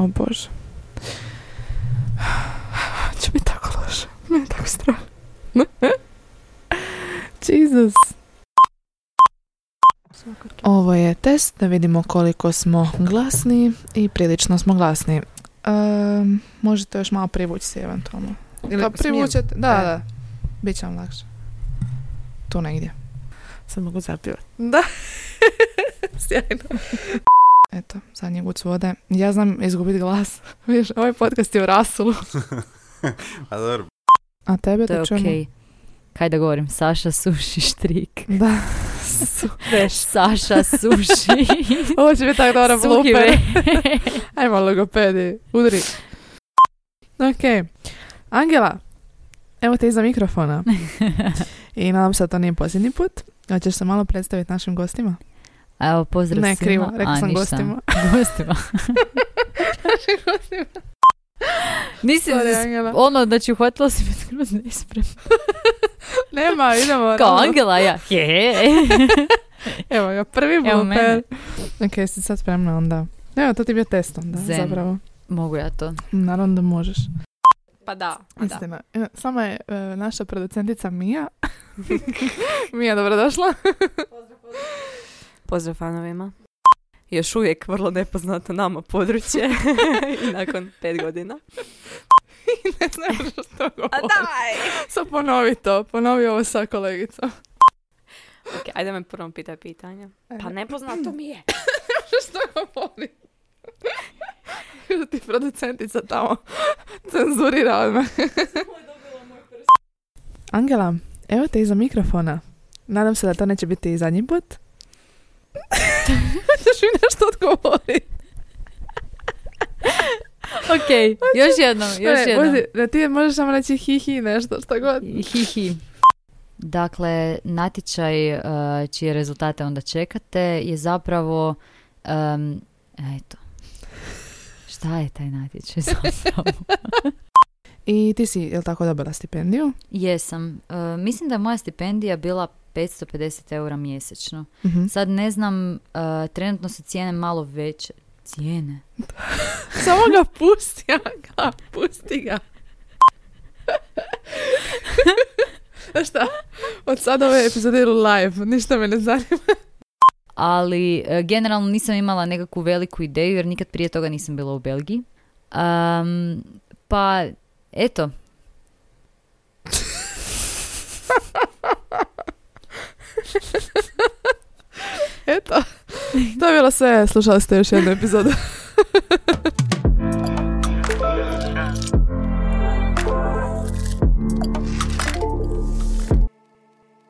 O bože. Će biti tako loše. Mene je tako strah. Jesus. Ovo je test da vidimo koliko smo glasni i prilično smo glasni. Um, možete još malo privući se eventualno. Ili Pa smijem? privučete, da, E. da. Biće vam lakše. Tu negdje. Sad mogu zapivati. Da. Sjajno. Eto, zadnji guc vode. Ja znam izgubiti glas. Vidiš, ovaj podcast je u rasulu. A dobro, A tebe To da okej. čujemo? Kaj da govorim, Saša suši štrik. Da. Saša suši. Ovo će biti tako dobra blooper. ve. Ajmo logopedi, udri. Ok. Angela, evo te iza mikrofona. I nadam se da to nije posljednji put. Hoćeš se malo predstaviti našim gostima? Evo, pozdrav Ne, svima. krivo, rekla A, sam ništa. gostima. gostima. našim gostima. Nisi, Sorry, ono, znači uhvatila si me skroz nespremno. Nema, idemo. Kao. Angela, ja. Je. Evo ga, prvi blooper. mene. Ok, si sad spremna onda. Evo, to ti je bio testom, da, Zen. zapravo. Mogu ja to. Naravno da možeš. Pa da, pa da. Istina. E, Sama je e, naša producentica Mija. Mija, dobrodošla. Pozdrav fanovima. Još uvijek vrlo nepoznato nama područje i nakon pet godina. ne znaš što govori. A daj! Sad ponovi to, ponovi ovo sa kolegicom. Ok, ajde me prvo pitaj pitanje. Pa nepoznato mi je. što govori? Kako ti producentica tamo cenzurira odmah. Angela, evo te iza mikrofona. Nadam se da to neće biti i zadnji put. Hoćeš mi nešto odgovoriti? Ok, još jednom, još Ne, jednom. budi- Da ti možeš samo reći hi hi nešto, što god. Hi, hi. Dakle, natječaj uh, čije rezultate onda čekate je zapravo, um, eto, šta je taj natječaj zapravo? I ti si, jel tako, dobila stipendiju? Jesam. Uh, mislim da je moja stipendija bila 550 eura mjesečno. Mhm. Sad ne znam, uh, trenutno su cijene malo veće. Cijene? Samo ga pusti, Angela, pusti ga. Znaš šta? Od sada ove epizode live, ništa me ne zanima. ali e, generalno nisam imala nekakvu veliku ideju jer nikad prije toga nisam bila u Belgiji. Um, pa, Eto, to je bilo sve. Slušali ste još jednu epizodu